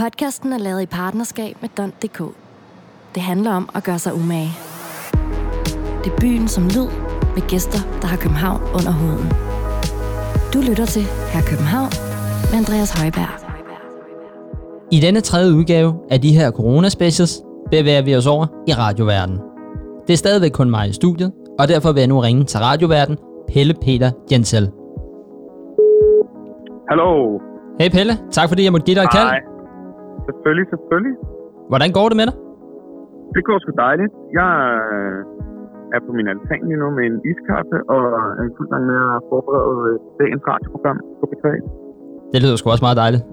Podcasten er lavet i partnerskab med Don.dk. Det handler om at gøre sig umage. Det er byen som lyd, med gæster, der har København under huden. Du lytter til Her København med Andreas Højberg. I denne tredje udgave af de her corona-specials bevæger vi os over i radioverdenen. Det er stadigvæk kun mig i studiet, og derfor vil jeg nu ringe til radioverden Pelle Peter Jensel. Hallo. Hey Pelle, tak fordi jeg måtte give dig et kald. Hej. Selvfølgelig, selvfølgelig. Hvordan går det med dig? Det går sgu dejligt. Jeg øh, er på min altan lige nu med en iskaffe, og er i fuld gang med at forberede øh, dagens radioprogram på P3. Det lyder sgu også meget dejligt.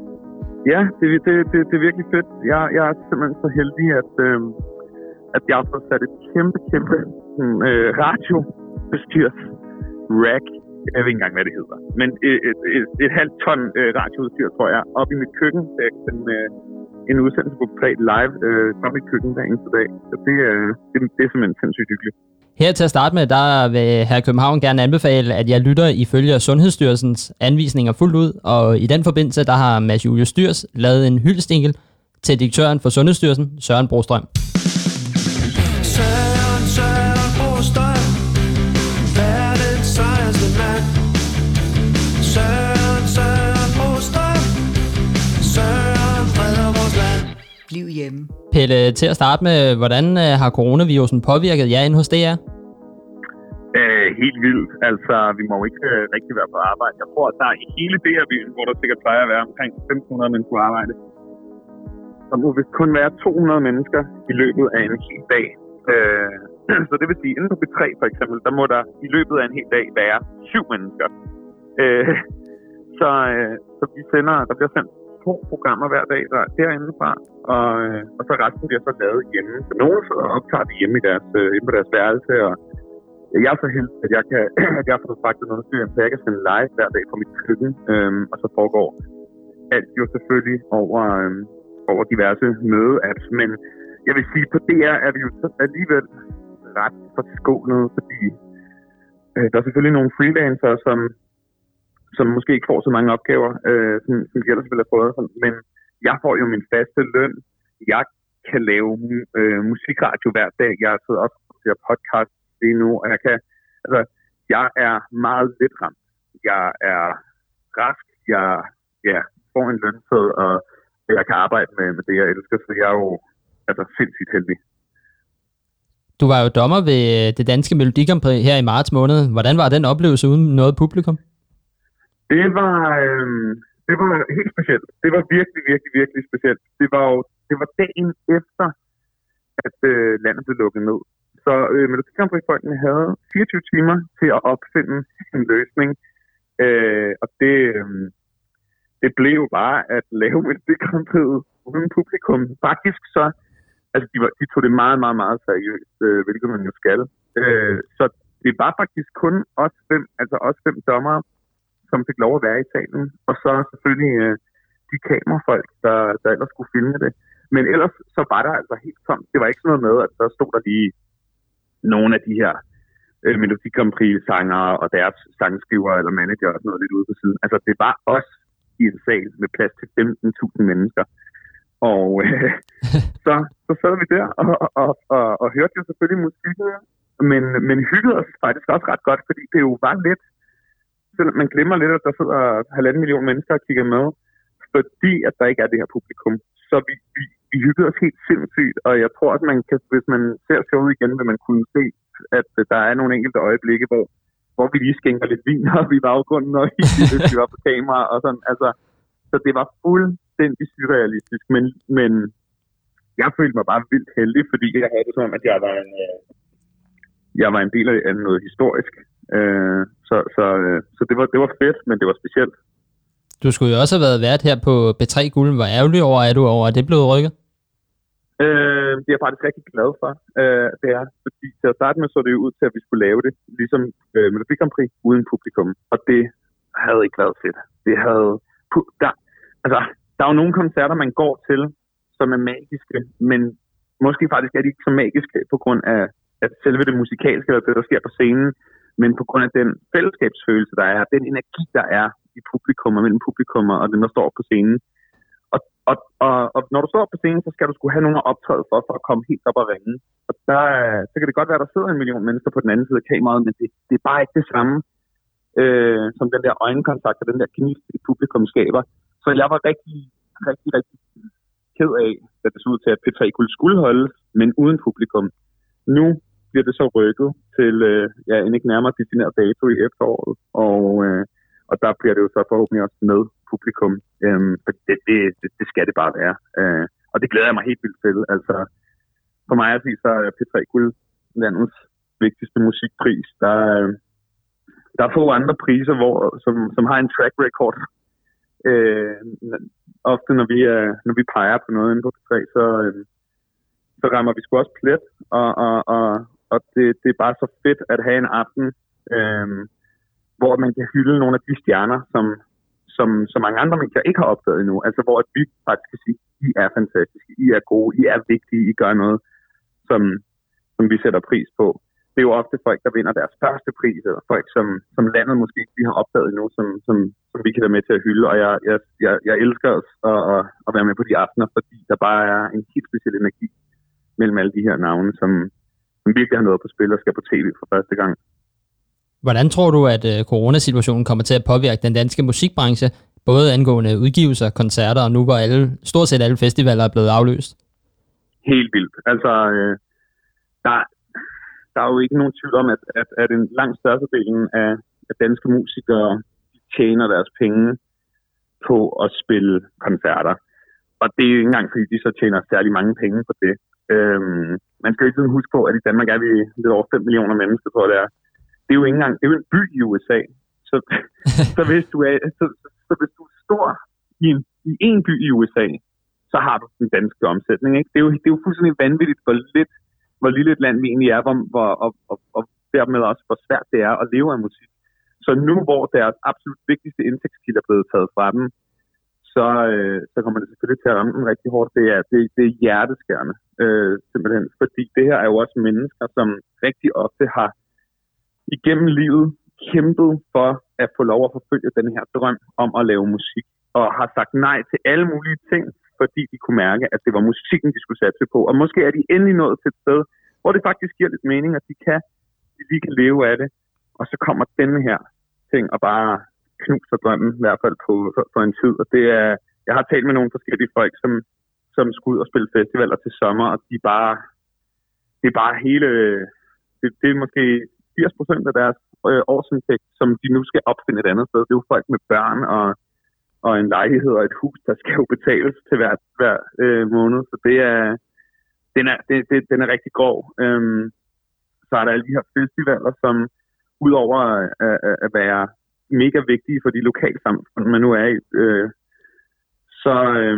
Ja, det, det, det, det er virkelig fedt. Jeg, jeg er simpelthen så heldig, at, øh, at jeg har fået sat et kæmpe, kæmpe øh, radiobestyrs rack jeg ved ikke engang, hvad det hedder, men et, et, et, et halvt ton øh, radioudstyr, tror jeg, op i mit køkken, så jeg kan øh, en udsendelse på P3 live øh, fra mit køkken hver eneste dag. Så det, øh, det, det er simpelthen sindssygt hyggeligt. Her til at starte med, der vil her København gerne anbefale, at jeg lytter ifølge Sundhedsstyrelsens anvisninger fuldt ud, og i den forbindelse, der har Mads Julius Styrs lavet en hyldestinkel til direktøren for Sundhedsstyrelsen, Søren Brostrøm. Hjemme. Pelle, til at starte med, hvordan øh, har coronavirusen påvirket jer inde hos DR? Øh, helt vildt. Altså, vi må jo ikke øh, rigtig være på arbejde. Jeg tror, at der er i hele DR-byen, hvor der sikkert plejer at være omkring 1.500 mennesker på arbejde, der må vist kun være 200 mennesker i løbet af en hel dag. Øh, så det vil sige, inden på B3 for eksempel, der må der i løbet af en hel dag være syv mennesker. Øh, så, øh, så vi sender, der bliver sendt to programmer hver dag der, derinde fra, og, øh, og så resten bliver så lavet hjemme. Så nogen så optager det hjemme i deres, øh, inde på deres værelse, og jeg er så heldig, at jeg, kan, at jeg har fået fragtet noget styr, så jeg kan sende live hver dag fra mit køkken, øhm, og så foregår alt jo selvfølgelig over, øhm, over diverse møde-apps. Men jeg vil sige, på DR er vi jo så alligevel ret forskånet, fordi øh, der er selvfølgelig nogle freelancere, som, som måske ikke får så mange opgaver, øh, som, som de ellers ville have fået. Men jeg får jo min faste løn. Jeg kan lave øh, musikradio hver dag. Jeg sidder også til podcast lige nu, og jeg kan, altså, jeg er meget lidt ramt. Jeg er rask, jeg ja, får en lønfød, og jeg kan arbejde med, med det, jeg elsker, så jeg er jo altså, sindssygt heldig. Du var jo dommer ved øh, det danske Melodi Grand Prix her i marts måned. Hvordan var den oplevelse uden noget publikum? Det var, øh, det var helt specielt. Det var virkelig, virkelig, virkelig specielt. Det var jo det var dagen efter, at øh, landet blev lukket ned. Så øh, Melodi Grand Prix-folkene havde 24 timer til at opfinde en løsning. Øh, og det, øh, det blev jo bare at lave Melodi Grand Prix uden publikum. Faktisk så, altså de, var, de tog det meget, meget, meget seriøst, øh, hvilket man jo skal. Øh, så det var faktisk kun os fem, altså os fem dommere, som fik lov at være i salen. Og så selvfølgelig øh, de kamerafolk, der, der ellers skulle filme det. Men ellers så var der altså helt tomt. Det var ikke sådan noget med, at der stod der lige nogle af de her øh, Melodi Grand Prix-sangere og deres sangskriver eller manager og sådan noget lidt ude på siden. Altså, det var os i en sal med plads til 15.000 mennesker. Og øh, så, så sad vi der og, og, og, og, og hørte jo selvfølgelig musikken, men, men hyggede os faktisk også ret godt, fordi det jo var lidt, selvom man glemmer lidt, at der sidder halvanden million mennesker og kigger med, fordi at der ikke er det her publikum. Så vi, vi, vi hyggede os helt sindssygt, og jeg tror, at man kan, hvis man ser showet igen, vil man kunne se, at der er nogle enkelte øjeblikke, hvor, hvor vi lige skænker lidt vin, og vi var jo kun når hvis vi var på kamera, og sådan, altså, så det var fuldstændig surrealistisk, men, men jeg følte mig bare vildt heldig, fordi jeg havde det som, at jeg var en, øh, jeg var en del af noget historisk. Øh, så så, øh, så det, var, det var fedt, men det var specielt. Du skulle jo også have været vært her på B3 Guld. Hvor ærgerlig over er du over, at det blev rykket? Øh, det er jeg faktisk rigtig glad for. Øh, det er, fordi til at starte med så det jo ud til, at vi skulle lave det, ligesom øh, Melodi Grand Prix, uden publikum. Og det havde ikke været fedt. Det havde... Der, altså, der er jo nogle koncerter, man går til, som er magiske, men måske faktisk er de ikke så magiske på grund af at selve det musikalske, eller det, der sker på scenen, men på grund af den fællesskabsfølelse, der er, den energi, der er i publikum og mellem publikum og dem, der står på scenen. Og og, og, og når du står på scenen, så skal du skulle have nogen at optræde for, for at komme helt op og ringe. Og der, så kan det godt være, at der sidder en million mennesker på den anden side af kameraet, men det, det er bare ikke det samme, øh, som den der øjenkontakt og den der gnist, i publikum skaber. Så jeg var rigtig, rigtig, rigtig ked af, at det så ud til, at P3 kunne skulle holdes, men uden publikum. Nu bliver det så rykket til øh, ja, en ikke nærmere defineret dato i efteråret, og, øh, og der bliver det jo så forhåbentlig også med publikum. Øhm, for det, det, det, det skal det bare være. Øh, og det glæder jeg mig helt vildt til. Altså, for mig at sige, så er P3 Guld landets vigtigste musikpris. Der, øh, der er få andre priser, hvor, som, som har en track record. Øh, ofte når vi, øh, når vi peger på noget inde på P3, så, øh, så rammer vi sgu også plet, og, og, og, og det, det er bare så fedt at have en aften, øh, hvor man kan hylde nogle af de stjerner, som, som, som mange andre mennesker ikke har opdaget endnu. Altså hvor at vi faktisk kan sige, I er fantastiske, I er gode, I er vigtige, I gør noget, som, som vi sætter pris på. Det er jo ofte folk, der vinder deres første pris, eller folk, som, som landet måske ikke har opdaget endnu, som, som, som vi kan være med til at hylde. Og jeg, jeg, jeg, jeg elsker at, at, at være med på de aftener, fordi der bare er en helt speciel energi mellem alle de her navne, som virkelig har noget på spil og skal på tv for første gang. Hvordan tror du, at øh, coronasituationen kommer til at påvirke den danske musikbranche, både angående udgivelser, koncerter og nu, hvor alle, stort set alle festivaler er blevet afløst? helt vildt. Altså, øh, der, der er jo ikke nogen tvivl om, at, at, at en langt størstedelen af, af danske musikere tjener deres penge på at spille koncerter. Og det er jo ikke engang, fordi de så tjener særlig mange penge på det. Øhm, man skal jo ikke huske på, at i Danmark er vi lidt over 5 millioner mennesker, tror jeg det er. Det er jo ikke engang, det er jo en by i USA. Så, så, hvis du er, så, så, hvis du er stor i en, i en by i USA, så har du den danske omsætning. Ikke? Det, er jo, det er jo fuldstændig vanvittigt, hvor, lidt, hvor lille et land vi egentlig er, hvor, hvor, og, og, og dermed også, hvor svært det er at leve af musik. Så nu, hvor deres absolut vigtigste indtægtskilde er blevet taget fra dem, så, øh, så kommer det selvfølgelig til at ramme dem rigtig hårdt. Det er, det, det er hjerteskærende, øh, simpelthen. Fordi det her er jo også mennesker, som rigtig ofte har igennem livet kæmpet for at få lov at forfølge den her drøm om at lave musik. Og har sagt nej til alle mulige ting, fordi de kunne mærke, at det var musikken, de skulle satse på. Og måske er de endelig nået til et sted, hvor det faktisk giver lidt mening, at de kan, de lige kan leve af det. Og så kommer denne her ting og bare knuser drømmen, i hvert fald på, for, for en tid. Og det er, jeg har talt med nogle forskellige folk, som, som skulle ud og spille festivaler til sommer, og de bare, det er bare hele, det, det er måske 80 procent af deres øh, årsindtægt, som de nu skal opfinde et andet sted. Det er jo folk med børn og, og en lejlighed og et hus, der skal jo betales til hver, hver øh, måned. Så det er, den er, det, det, den er rigtig grov. Øhm, så er der alle de her festivaler, som udover at, at, at være mega vigtige for de lokalsamfund, man nu er i, øh, så, øh,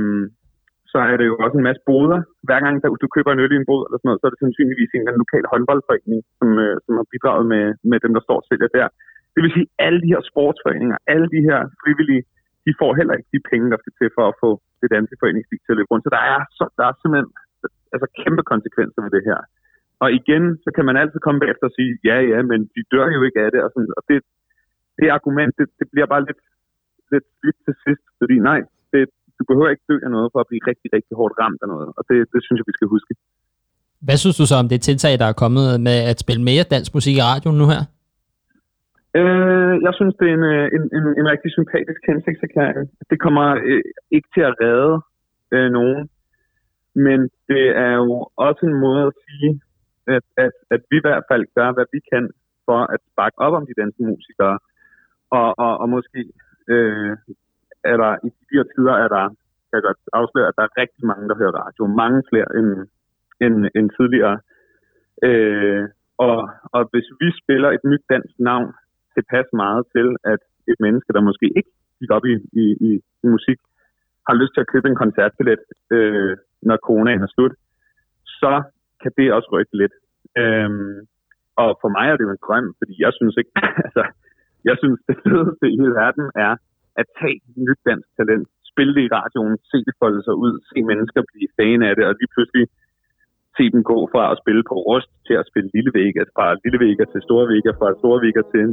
så er det jo også en masse boder. Hver gang der, du køber en øl i en bod eller sådan noget, så er det sandsynligvis en eller anden lokal håndboldforening, som, øh, som har bidraget med, med dem, der står og sælger der. Det vil sige, alle de her sportsforeninger, alle de her frivillige, de får heller ikke de penge, der skal til for at få det danske foreningsliv til at løbe rundt. Så der er, så, der er simpelthen altså, kæmpe konsekvenser ved det her. Og igen, så kan man altid komme bagefter og sige, ja, ja, men de dør jo ikke af det. Og, sådan, og det, det argument, det, det bliver bare lidt, lidt slidt til sidst, fordi nej, det, du behøver ikke dø af noget for at blive rigtig, rigtig hårdt ramt af noget. Og det, det synes jeg, vi skal huske. Hvad synes du så om det tiltag, der er kommet med at spille mere dansk musik i radioen nu her? Øh, jeg synes, det er en, øh, en, en, en rigtig sympatisk hensigtserklæring. Det kommer øh, ikke til at redde øh, nogen, men det er jo også en måde at sige, at, at, at vi i hvert fald gør, hvad vi kan for at sparke op om de danske musikere. Og, og, og måske øh, er der i de her tider, er der, kan jeg godt afsløre, at der er rigtig mange, der hører radio. Mange flere end, end, end tidligere. Øh, og, og hvis vi spiller et nyt dansk navn tilpas meget til, at et menneske, der måske ikke gik op i, i, i, i musik, har lyst til at købe en koncertbillet, øh, når coronaen er slut, så kan det også rykke lidt. Øhm, og for mig er det jo en drøm, fordi jeg synes ikke, altså, jeg synes det fedeste i hele verden er at tage nyt dansk talent, spille det i radioen, se det folde sig ud, se mennesker blive fan af det, og lige pludselig se dem gå fra at spille på Rust til at spille Lille Vega, fra Lille Vega til Store Vega, fra Store Vega til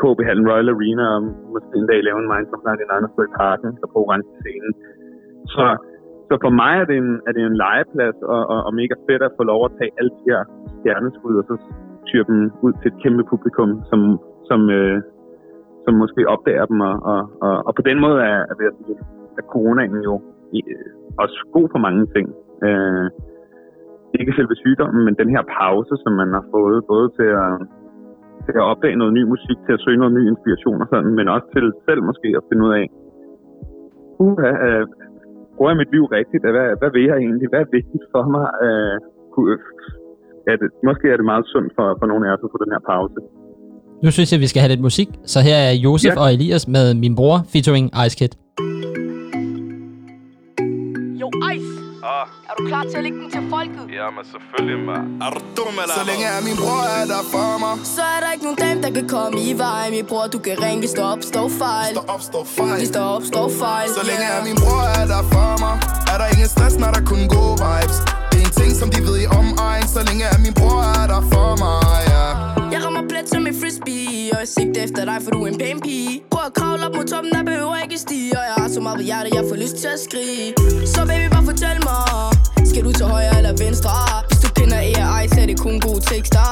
KB Hallen Royal Arena, og måske en dag lave en Minds of 99 i parken, og på orange scenen. Så, så for mig er det en, er det en legeplads, og, og, og mega fedt at få lov at tage alle de her stjerneskud, og så tyre dem ud til et kæmpe publikum, som, som, øh, som måske opdager dem. Og, og, og, og på den måde er, er, er, coronaen jo øh, også god for mange ting. Øh, ikke selve sygdommen, men den her pause, som man har fået, både til at, til at opdage noget ny musik, til at søge noget ny inspiration og sådan, men også til selv måske at finde ud af, uh, øh, bruger jeg mit liv rigtigt? Hvad, hvad vil jeg egentlig? Hvad er vigtigt for mig? Uh, er det, måske er det meget sundt for, for nogle af os at få den her pause. Nu synes jeg, vi skal have lidt musik, så her er Josef ja. og Elias med Min Bror featuring Ice Kid. Jo, Ice! Ah, Er du klar til at lægge den til folket? ja, men selvfølgelig, mand. Er du dum eller Så længe er min bror er der for mig. Så er der ikke nogen dame, der kan komme i vej. Min bror, du kan ringe, stå op, stå fejl. Stå op, stå fejl. Stå op, stå fejl. Så længe er min bror er der for mig. Er der ingen stress, når der kun gode vibes? Det er en ting, som de ved i omegn. Så længe er min bror er der for mig, ja. Jeg plet som en frisbee Og jeg sigter efter dig, for du er en pæn pige. Prøv at kravle op mod toppen, der behøver ikke stige Og jeg har så meget på hjertet, jeg får lyst til at skrige. Så baby, bare fortæl mig Skal du til højre eller venstre? Hvis du kender AI, så er det kun gode tekster.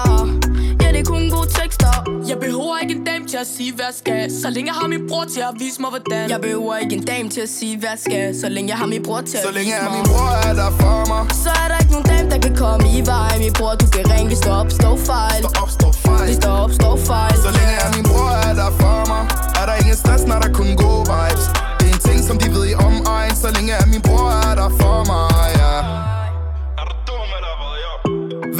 Ja, det er kun gode tekster. Jeg behøver ikke en dame til at sige, hvad jeg skal. Så længe jeg har min bror til at vise mig, hvordan. Jeg behøver ikke en dame til at sige, hvad jeg skal. Så længe jeg har min bror til at Så længe er mig. min bror er der for mig. Så er der ikke nogen dame, der kan komme i vej Min bror, du kan ringe, stå op, stå fejl. Stå op, stå fejl. Stå op, stå fejl. Så længe er min bror er der for mig. Er der ingen stress, når der kun gode vibes? Det er en ting, som de ved i omegn. Så længe er min bror er der for mig, ja?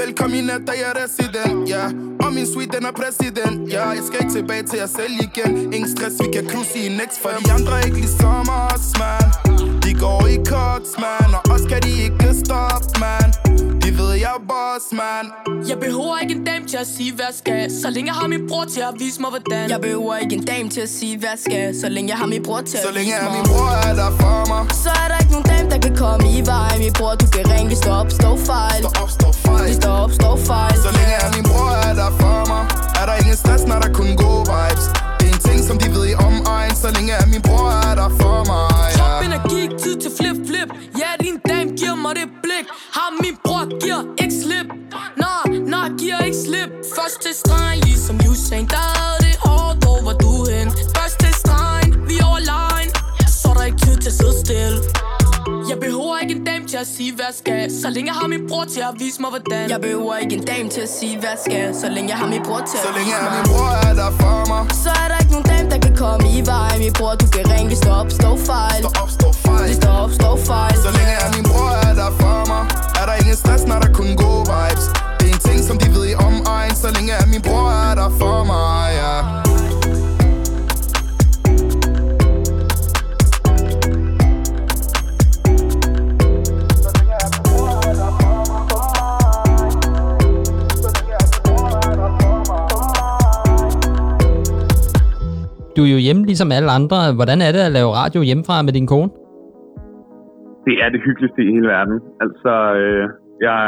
Velkommen i nat, der jeg er resident, ja. Og min suite, den er præsident, ja. Jeg skal ikke tilbage til at sælge igen. Ingen stress, vi kan cruise i X For de andre er ikke ligesom os, man. De går i koks, man. Og os kan de ikke stoppe, man ved, jeg er boss, man. Jeg behøver ikke en dame til at sige, hvad jeg skal. Så længe jeg har min bror til at vise mig, hvordan. Jeg behøver ikke en dame til at sige, hvad jeg skal. Så længe jeg har min bror til Så at længe vise er mig. min bror er der for mig. Så er der ikke nogen dame, der kan komme i vej Min bror, du kan ringe, stå op, stå fejl. Stå op, stå fejl. Stå op, stå fejl. Så længe er min bror er der for mig. Er der ingen stress, når der kun gode vibes? Det er en ting, som de ved i omegn Så længe er min bror Først til stregen, ligesom Usain Der havde det hårdt, hvor var du hen? Først til stregen, vi er over line Så er der ikke tid til at sidde stille. Jeg behøver ikke en dame til at sige, hvad jeg skal. Så længe jeg har min bror til at vise mig, hvordan. Jeg behøver ikke en dame til at sige, hvad jeg skal. Så længe jeg har min bror til Så at længe vise er mig. min bror er der for mig. Så er der ikke nogen dame, der kan komme i vej Min bror, du kan ringe, stå op, stå fejl. Stå op, stå fejl. Stå op, stå fejl. Så længe er min bror er der for mig. Er der ingen stress, når der kun gode vibes? Det er en ting, som de ved Så længe er min bror er der for mig, ja Du er jo hjemme ligesom alle andre. Hvordan er det at lave radio hjemmefra med din kone? Det er det hyggeligste i hele verden. Altså, øh, jeg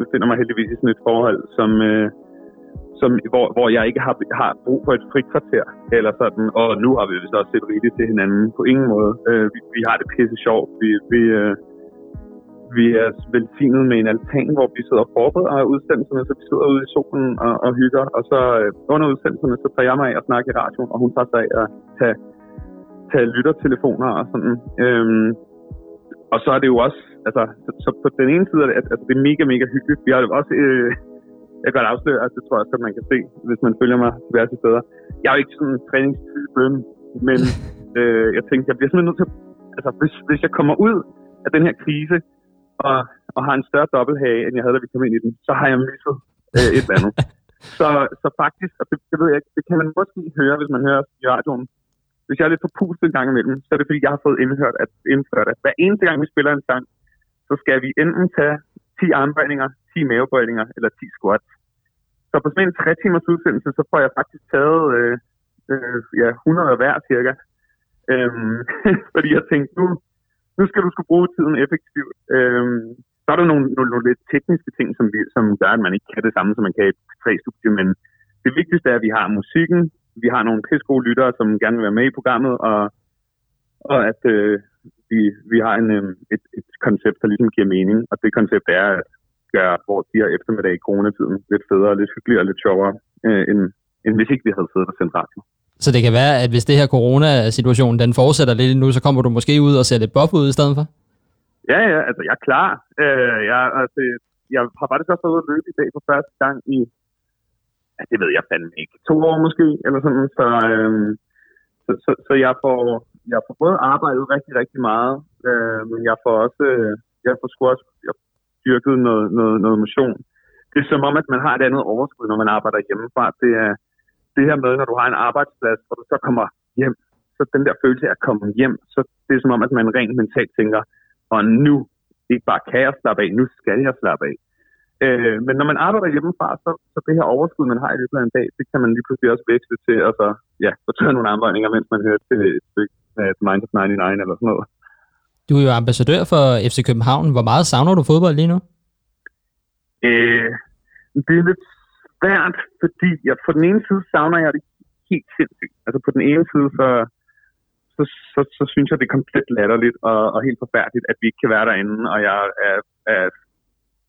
befinder mig heldigvis i sådan et forhold, som, øh, som, hvor, hvor jeg ikke har, har brug for et frikvarter, eller sådan, og nu har vi vist også set rigeligt til hinanden. På ingen måde. Øh, vi, vi har det pisse sjovt. Vi, vi, øh, vi er velsignet med en altan, hvor vi sidder og forbereder udsendelserne, så vi sidder ude i solen og, og hygger. Og så øh, under udsendelserne, så tager jeg mig af at snakke i radioen, og hun tager sig af at tage, tage lyttertelefoner og sådan. Øhm, og så er det jo også, altså, så, så på den ene side er det, altså, det er mega, mega hyggeligt. Vi har jo også, øh, jeg kan godt afsløre, at det tror jeg også, at man kan se, hvis man følger mig diverse steder. Jeg er jo ikke sådan en træningstype, men øh, jeg tænkte, jeg bliver simpelthen nødt til, altså, hvis, hvis jeg kommer ud af den her krise, og, og har en større dobbelthage, end jeg havde, da vi kom ind i den, så har jeg misset øh, et eller andet. så, så faktisk, og det, det ved jeg ikke, det kan man måske høre, hvis man hører i radioen, hvis jeg er lidt forpustet en gang imellem, så er det fordi, jeg har fået indhørt at, indført, at hver eneste gang, vi spiller en sang, så skal vi enten tage 10 armbøjninger, 10 mavebøjninger eller 10 squats. Så på sådan en 3 timers udsendelse, så får jeg faktisk taget øh, øh, ja, 100 hver cirka. Øhm, fordi jeg tænkte, nu, nu skal du skulle bruge tiden effektivt. Øhm, så er der nogle, nogle, nogle lidt tekniske ting, som, vi, som gør, at man ikke kan det samme, som man kan i tre studie, men det vigtigste er, at vi har musikken, vi har nogle pisse gode lyttere, som gerne vil være med i programmet, og, og at, øh, vi, vi har en, øh, et, et koncept, der ligesom giver mening, og det koncept er at gøre vores de her eftermiddag i coronatiden lidt federe, lidt hyggeligere og lidt sjovere, øh, end, end hvis ikke vi havde siddet og sendt radio. Så det kan være, at hvis det her corona-situation, den fortsætter lidt nu, så kommer du måske ud og ser lidt buff ud i stedet for? Ja, ja, altså jeg er klar. Øh, jeg, altså, jeg har faktisk også været ude at løbe i dag for første gang i, ja, det ved jeg fandme ikke, to år måske, eller sådan. Så, øhm, så, så, så jeg, får, jeg får både arbejdet rigtig, rigtig meget, øh, men jeg får også, øh, jeg får sgu også jeg dyrket noget, noget, noget motion. Det er som om, at man har et andet overskud, når man arbejder hjemmefra. Det er det her med, når du har en arbejdsplads, hvor du så kommer hjem, så den der følelse af at komme hjem, så det er som om, at man rent mentalt tænker, og nu ikke bare kan jeg slappe af, nu skal jeg slappe af. Øh, men når man arbejder hjemmefra, så, så det her overskud, man har i løbet af en dag, det kan man lige pludselig også veksle til, og så ja, få taget nogle armbøjninger, mens man hører til et stykke af Mind of 99 eller sådan noget. Du er jo ambassadør for FC København. Hvor meget savner du fodbold lige nu? Øh, det er lidt svært, fordi jeg, på den ene side savner jeg det helt sindssygt. Altså på den ene side, så, så, så, så synes jeg, det er komplet latterligt og, og helt forfærdeligt, at vi ikke kan være derinde, og jeg er, er,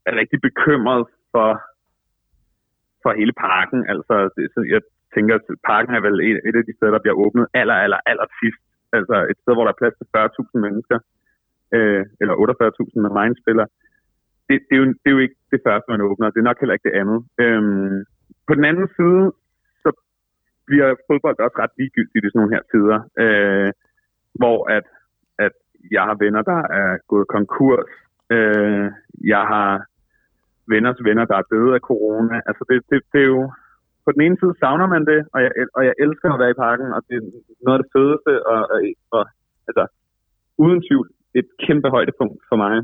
er rigtig bekymret for, for hele parken. Altså, det, så jeg tænker, at parken er vel et, et af de steder, der bliver åbnet aller, aller, aller sidst. Altså et sted, hvor der er plads til 40.000 mennesker, øh, eller 48.000 med mine spiller. Det, det, er jo, det er jo ikke det første, man åbner. Det er nok heller ikke det andet. Øhm, på den anden side, så bliver fodbold også ret ligegyldigt i sådan nogle her tider, øh, hvor at, at jeg har venner, der er gået konkurs. Øh, jeg har venners venner, der er døde af corona. Altså det, det, det er jo, på den ene side savner man det, og jeg, og jeg elsker at være i parken, og det er noget af det fedeste, og, og, og altså, uden tvivl et kæmpe højdepunkt for mig.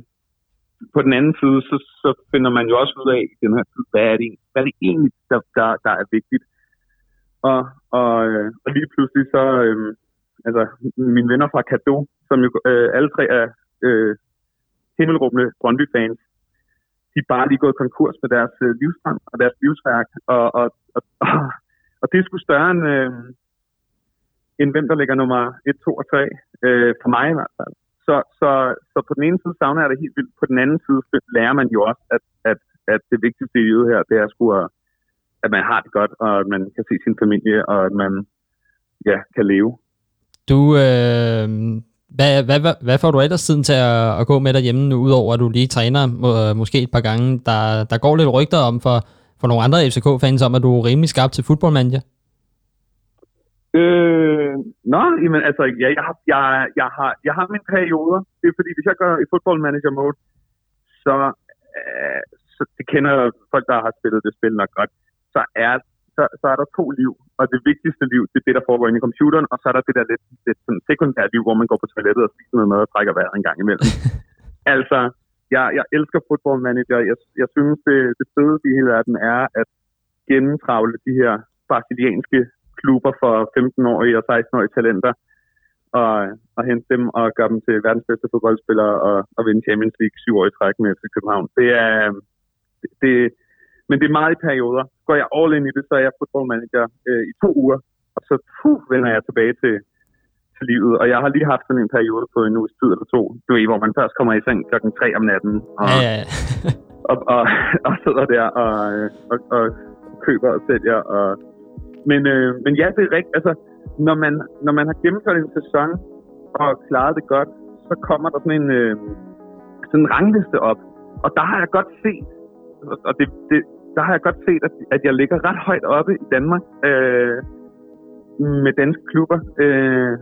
På den anden side, så, så finder man jo også ud af, den her tid, hvad er det, hvad er det egentlig, der, der, der er vigtigt. Og, og, øh, og lige pludselig så, øh, altså mine venner fra Kado, som jo øh, alle tre er øh, himmelråbende Brøndby-fans, de er bare lige gået konkurs med deres øh, livsstrøm og deres livsværk. Og, og, og, og, og det er sgu større end, øh, end hvem der ligger nummer 1, 2 og 3. Øh, for mig i hvert fald. Så, så, så på den ene side savner jeg det helt vildt. På den anden side lærer man jo også, at, at, at det vigtigste i livet her, det er sgu at, at man har det godt, og at man kan se sin familie, og at man ja, kan leve. Du, øh, hvad, hvad, hvad, hvad får du ellers tiden til at, at gå med derhjemme nu, udover at du lige træner må, øh, måske et par gange? Der, der går lidt rygter om for, for nogle andre FCK-fans om, at du er rimelig skarp til fodboldmanager. Øh, nå, jamen, altså, ja, jeg, har, jeg, jeg, har, jeg har mine perioder. Det er fordi, hvis jeg går i football manager mode, så, øh, så det kender folk, der har spillet det spil nok godt, så er, så, så er der to liv. Og det vigtigste liv, det er det, der foregår inde i computeren, og så er der det der lidt, lidt sådan sekundære liv, hvor man går på toilettet og spiser noget mad og trækker vejret en gang imellem. altså, jeg, jeg elsker football manager. Jeg, jeg synes, det, det fedeste i hele verden er at gennemtravle de her brasilianske klubber for 15-årige og 16-årige talenter, og, og hente dem og gøre dem til verdens bedste fodboldspillere og, og vinde Champions League syv år i træk med FC København. Det er, det, men det er meget i perioder. Går jeg all in i det, så er jeg fodboldmanager øh, i to uger, og så puh, vender jeg tilbage til, til livet. Og jeg har lige haft sådan en periode på en uges tid eller to, du ved, hvor man først kommer i seng klokken 3 om natten, og, Ja, ja, ja. og, og, og sidder der og, øh, og, og køber og sælger. Og, men, øh, men ja, det er rigtigt. Altså, når man, når man har gennemført en sæson og klaret det godt, så kommer der sådan en, øh, sådan en rangliste op. Og der har jeg godt set, og det, det, der har jeg godt set, at, at jeg ligger ret højt oppe i Danmark øh, med danske klubber. Øh,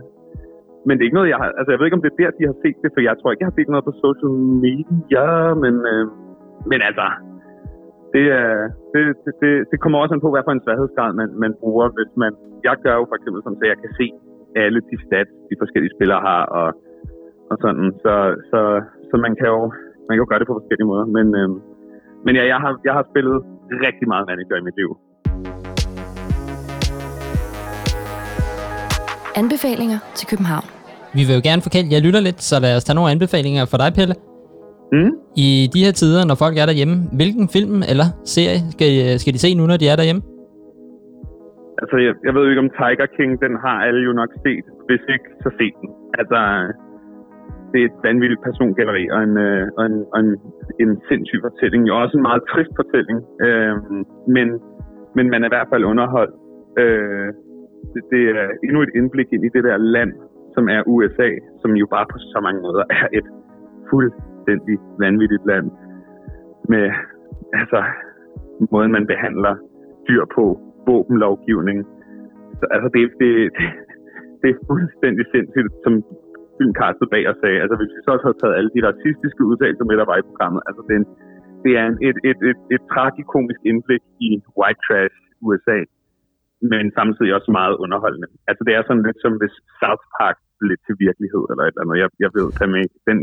men det er ikke noget, jeg har... Altså, jeg ved ikke, om det er der, de har set det, for jeg tror ikke, jeg har set noget på social media, men, øh, men altså, det, er, det, det, det, det kommer også an på, hvad for en sværhedsgrad man, man bruger. Hvis man, jeg gør jo for eksempel sådan, at jeg kan se alle de stats, de forskellige spillere har, og, og sådan. Så, så, så man, kan jo, man kan jo gøre det på forskellige måder. Men, øh, men ja, jeg har, jeg har spillet rigtig meget manager i mit liv. Anbefalinger til København. Vi vil jo gerne forkæle jer lytter lidt, så lad os tage nogle anbefalinger for dig, Pelle. Mm? I de her tider, når folk er derhjemme, hvilken film eller serie skal, skal de se nu, når de er derhjemme? Altså, jeg, jeg ved jo ikke, om Tiger King, den har alle jo nok set. Hvis ikke, så se den. Altså, det er et vanvittigt persongalleri og en, øh, og en, og en, en sindssyg fortælling. Jo også en meget trist fortælling, øh, men, men man er i hvert fald underholdt. Øh, det, det er endnu et indblik ind i det der land, som er USA, som jo bare på så mange måder er et fuldstændig vanvittigt land. Med altså, måden, man behandler dyr på, våbenlovgivning. Så, altså, det, det, det, det er fuldstændig sindssygt, som filmkastet bag og sagde. Altså, hvis vi så også havde taget alle de racistiske udtalelser med, der var i programmet, altså, det er, en, det er en, et, et, et, et tragikomisk indblik i white trash USA, men samtidig også meget underholdende. Altså, det er sådan lidt som hvis South Park blev til virkelighed, eller et eller andet. Jeg, jeg ved, hvad med. Den,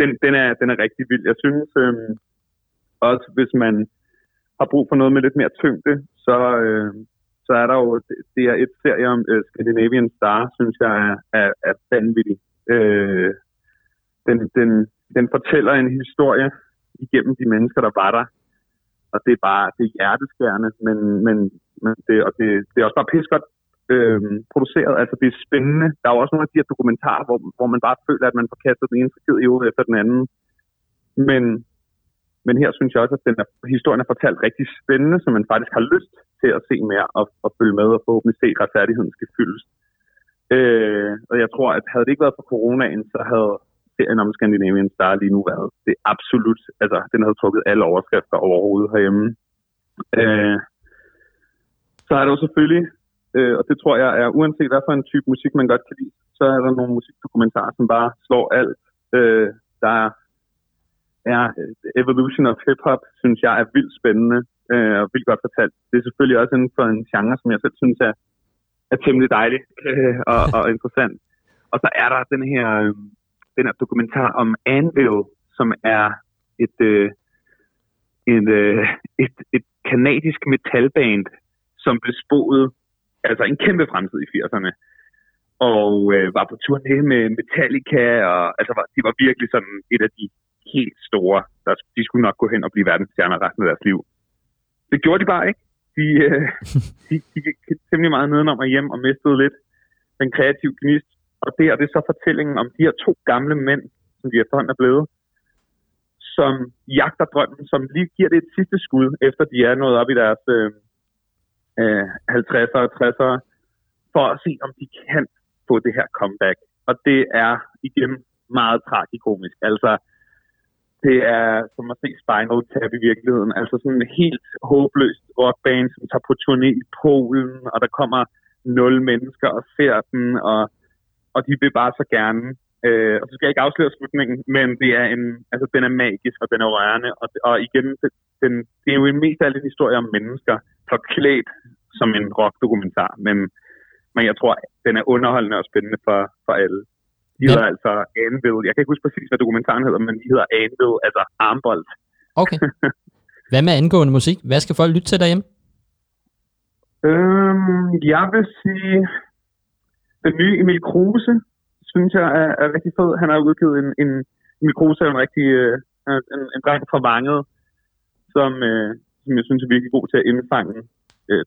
den, den, er, den er rigtig vild. Jeg synes øh, også, hvis man har brug for noget med lidt mere tyngde, så, øh, så er der jo, det er et serie om øh, Scandinavian Star, synes jeg er, er, er vanvittig. Øh, den, den, den fortæller en historie igennem de mennesker, der var der. Og det er bare, det er hjerteskærende, men, men, men det, og det, det er også bare pis godt øh, produceret. Altså, det er spændende. Der er jo også nogle af de her dokumentarer, hvor, hvor man bare føler, at man får kastet den ene tragedie i efter den anden. Men, men her synes jeg også, at den er, historien er fortalt rigtig spændende, så man faktisk har lyst til at se mere og, og følge med og forhåbentlig se, at retfærdigheden skal fyldes. Øh, og jeg tror, at havde det ikke været for coronaen, så havde serien om Scandinavian Star lige nu været det absolut, altså den havde trukket alle overskrifter overhovedet herhjemme. Øh, så er der jo selvfølgelig, øh, og det tror jeg er uanset hvad for en type musik man godt kan lide, så er der nogle musikdokumentarer, som bare slår alt. Øh, der er øh, Evolution of Hip Hop, synes jeg er vildt spændende øh, og vildt godt fortalt. Det er selvfølgelig også inden for en genre, som jeg selv synes er er temmelig dejlig øh, og, og interessant. Og så er der den her, øh, den her dokumentar om Anvil, som er et, øh, et, øh, et, et kanadisk metalband, som blev spået altså en kæmpe fremtid i 80'erne. Og øh, var på turné med Metallica, og altså, var, de var virkelig sådan et af de helt store, der, de skulle nok gå hen og blive verdensstjerner resten af deres liv. Det gjorde de bare ikke de, øh, de, de gik temmelig meget nedenom og hjem og mistede lidt den kreative gnist. Og det er det så fortællingen om de her to gamle mænd, som de efterhånden er blevet, som jagter drømmen, som lige giver det et sidste skud, efter de er nået op i deres øh, øh, 50'ere og 60'ere, for at se, om de kan få det her comeback. Og det er igen meget tragikomisk. Altså, det er som at se Spinal Tap i virkeligheden. Altså sådan en helt håbløst rockband, som tager på turné i Polen, og der kommer nul mennesker og ser den, og, og de vil bare så gerne. Øh, og så skal jeg ikke afsløre slutningen, men det er en, altså, den er magisk, og den er rørende. Og, og igen, den, det er jo en mest af en historie om mennesker, forklædt som en rockdokumentar, men, men jeg tror, den er underholdende og spændende for, for alle. De hedder ja. altså Anvil. Jeg kan ikke huske præcis, hvad dokumentaren hedder, men de hedder Anvil, altså armbold. Okay. Hvad med angående musik? Hvad skal folk lytte til derhjemme? Øhm, jeg vil sige, den nye Emil Kruse, synes jeg er, er rigtig fed. Han har udgivet en, en Emil Kruse er en rigtig øh, en, en dreng fra Vanget, som, øh, som jeg synes er virkelig god til at indfange øh,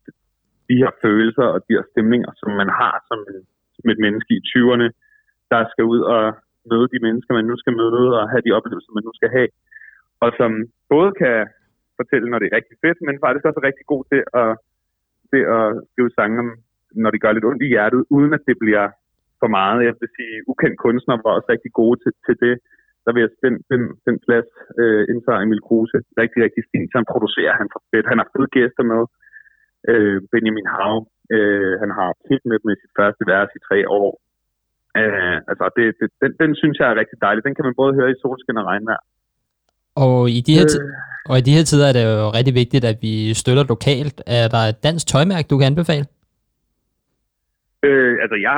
de her følelser og de her stemninger, som man har som, en, som et menneske i 20'erne der skal ud og møde de mennesker, man nu skal møde, og have de oplevelser, man nu skal have. Og som både kan fortælle, når det er rigtig fedt, men faktisk også er rigtig god til at, til at skrive sange om, når det gør lidt ondt i hjertet, uden at det bliver for meget. Jeg vil sige, ukendt kunstner var også rigtig gode til, til det. Der vil jeg den, den, den plads øh, indtager Emil Kruse rigtig, rigtig fint. Så han producerer han for fedt. Han har fede gæster med. Øh, Benjamin Hav, øh, han har hit med med sit første vers i tre år. Øh, altså, det, det, den, den synes jeg er rigtig dejlig. Den kan man både høre i solskin og regnvejr. Og i de her, øh, og i de her tider er det jo rigtig vigtigt, at vi støtter lokalt. Er der et dansk tøjmærke, du kan anbefale? Øh, altså, jeg,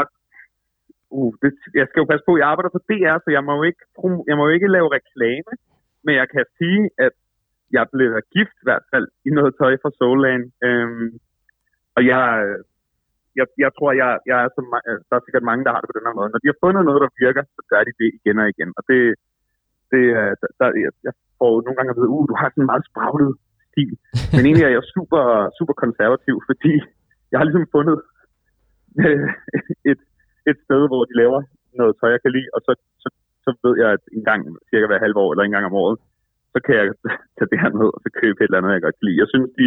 uh, det, jeg skal jo passe på, jeg arbejder på DR, så jeg må jo ikke, jeg må jo ikke lave reklame, men jeg kan sige, at jeg blev gift i hvert fald i noget tøj fra Soulland. Øhm, og jeg, jeg, jeg tror, jeg, jeg er så, øh, der er sikkert mange, der har det på den her måde. Når de har fundet noget, der virker, så gør de det igen og igen. Og det, det der, jeg, jeg får nogle gange at vide, uh, du har sådan en meget spraglet stil. Men egentlig er jeg super, super konservativ, fordi jeg har ligesom fundet øh, et, et sted, hvor de laver noget tøj, jeg kan lide, og så, så, så ved jeg, at en gang cirka hver halve år, eller en gang om året, så kan jeg tage det her ned og så købe et eller andet, jeg godt kan lide. Jeg synes, de,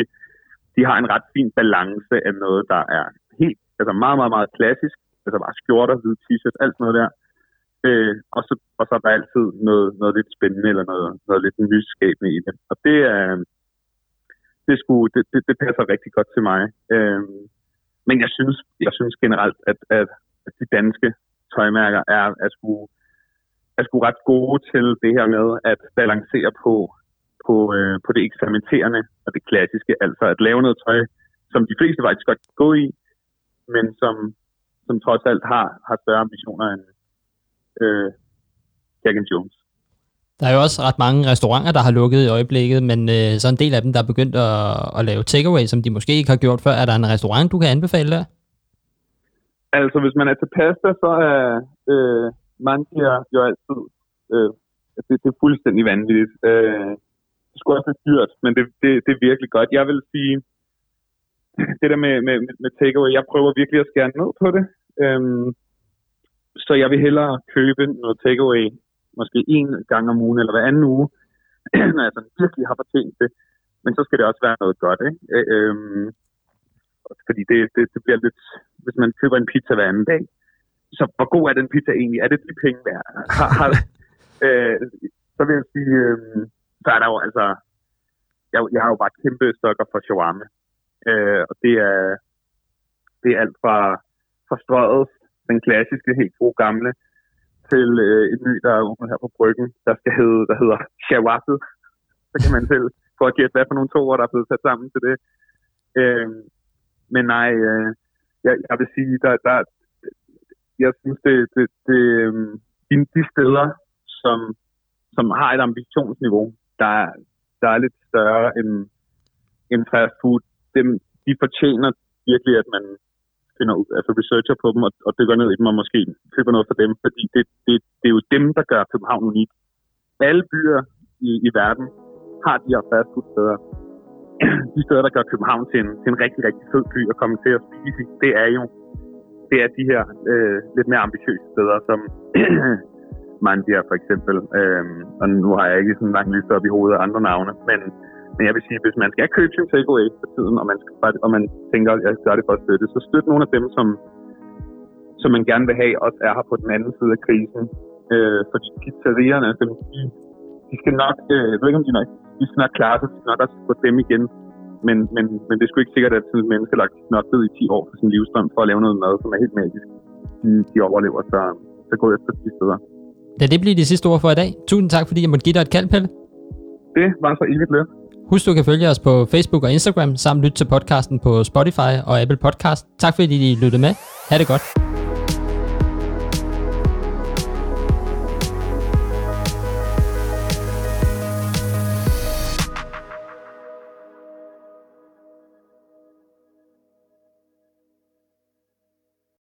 de har en ret fin balance af noget, der er helt, altså meget, meget, meget klassisk. Altså bare skjorter, hvide t-shirts, alt sådan noget der. Øh, og, så, og så er der altid noget, noget lidt spændende, eller noget, noget lidt nyskabende i det. Og det er, det, skulle, det, det, det passer rigtig godt til mig. Øh, men jeg synes, jeg synes generelt, at, at, at de danske tøjmærker er, er, sgu, er sgu ret gode til det her med at balancere på, på, øh, på det eksperimenterende og det klassiske. Altså at lave noget tøj, som de fleste faktisk godt kan gå i, men som, som trods alt har, har større ambitioner end øh, Jack and Jones. Der er jo også ret mange restauranter, der har lukket i øjeblikket, men øh, så en del af dem, der er begyndt at, at lave takeaway, som de måske ikke har gjort før. Er der en restaurant, du kan anbefale der? Altså, hvis man er til pasta, så er øh, Mangia jo altid... Øh, det, det er fuldstændig vanvittigt. Øh, det skulle også være dyrt, men det, det, det er virkelig godt. Jeg vil sige, det der med, med, med takeaway, jeg prøver virkelig at skære ned på det. Øh, så jeg vil hellere købe noget takeaway måske en gang om ugen eller hver anden uge, når jeg sådan virkelig har fortjent det. Men så skal det også være noget godt, ikke? Øh, øh, fordi det, det, det bliver lidt, hvis man køber en pizza hver anden dag, så hvor god er den pizza egentlig? Er det de penge værd? Øh, så vil jeg sige, øh, så er der jo altså, jeg, jeg har jo bare kæmpe stykker for shawarma. Øh, og det er, det er alt fra, fra strøget, den klassiske, helt gode gamle, til øh, et ny, der er åbnet her på bryggen, der skal hedde, der hedder Shawasu. Så kan man selv få at gætte, hvad for nogle to ord, der er blevet sat sammen til det. Øh, men nej, øh, jeg, jeg vil sige, der, der, jeg synes, det, det, det øhm, de, de steder, som, som har et ambitionsniveau, der, der er lidt større end, end fast food, dem, de fortjener virkelig, at man finder ud, altså researcher på dem og, og dykker ned i dem og måske køber noget for dem, fordi det, det, det er jo dem, der gør København unik. Alle byer i, i verden har de her fast food steder. De steder, der gør København til en, til en rigtig, rigtig fed by at komme til at spise i, det er jo det er de her øh, lidt mere ambitiøse steder, som Mandia for eksempel. Øh, og nu har jeg ikke sådan en lang liste op i hovedet af andre navne, men, men jeg vil sige, hvis man skal købe sin takeaway for tiden, og man, skal, og man tænker, at jeg gør det for at støtte, så støt nogle af dem, som, som man gerne vil have, også er her på den anden side af krisen. Øh, fordi pizzerierne, dem, de, de skal nok, øh, jeg ved ikke om de nok, de skal nok klare sig, de skal nok også få dem igen men, men, men det er sgu ikke sikkert, at sådan et menneske lagt ved i 10 år for sin livsstrøm for at lave noget mad, som er helt magisk. De, de overlever, så, så gå efter de steder. Lad det blive de sidste ord for i dag. Tusind tak, fordi jeg måtte give dig et kald, Pelle. Det var så evigt lidt. Husk, du kan følge os på Facebook og Instagram, samt lytte til podcasten på Spotify og Apple Podcast. Tak fordi I lyttede med. Ha' det godt.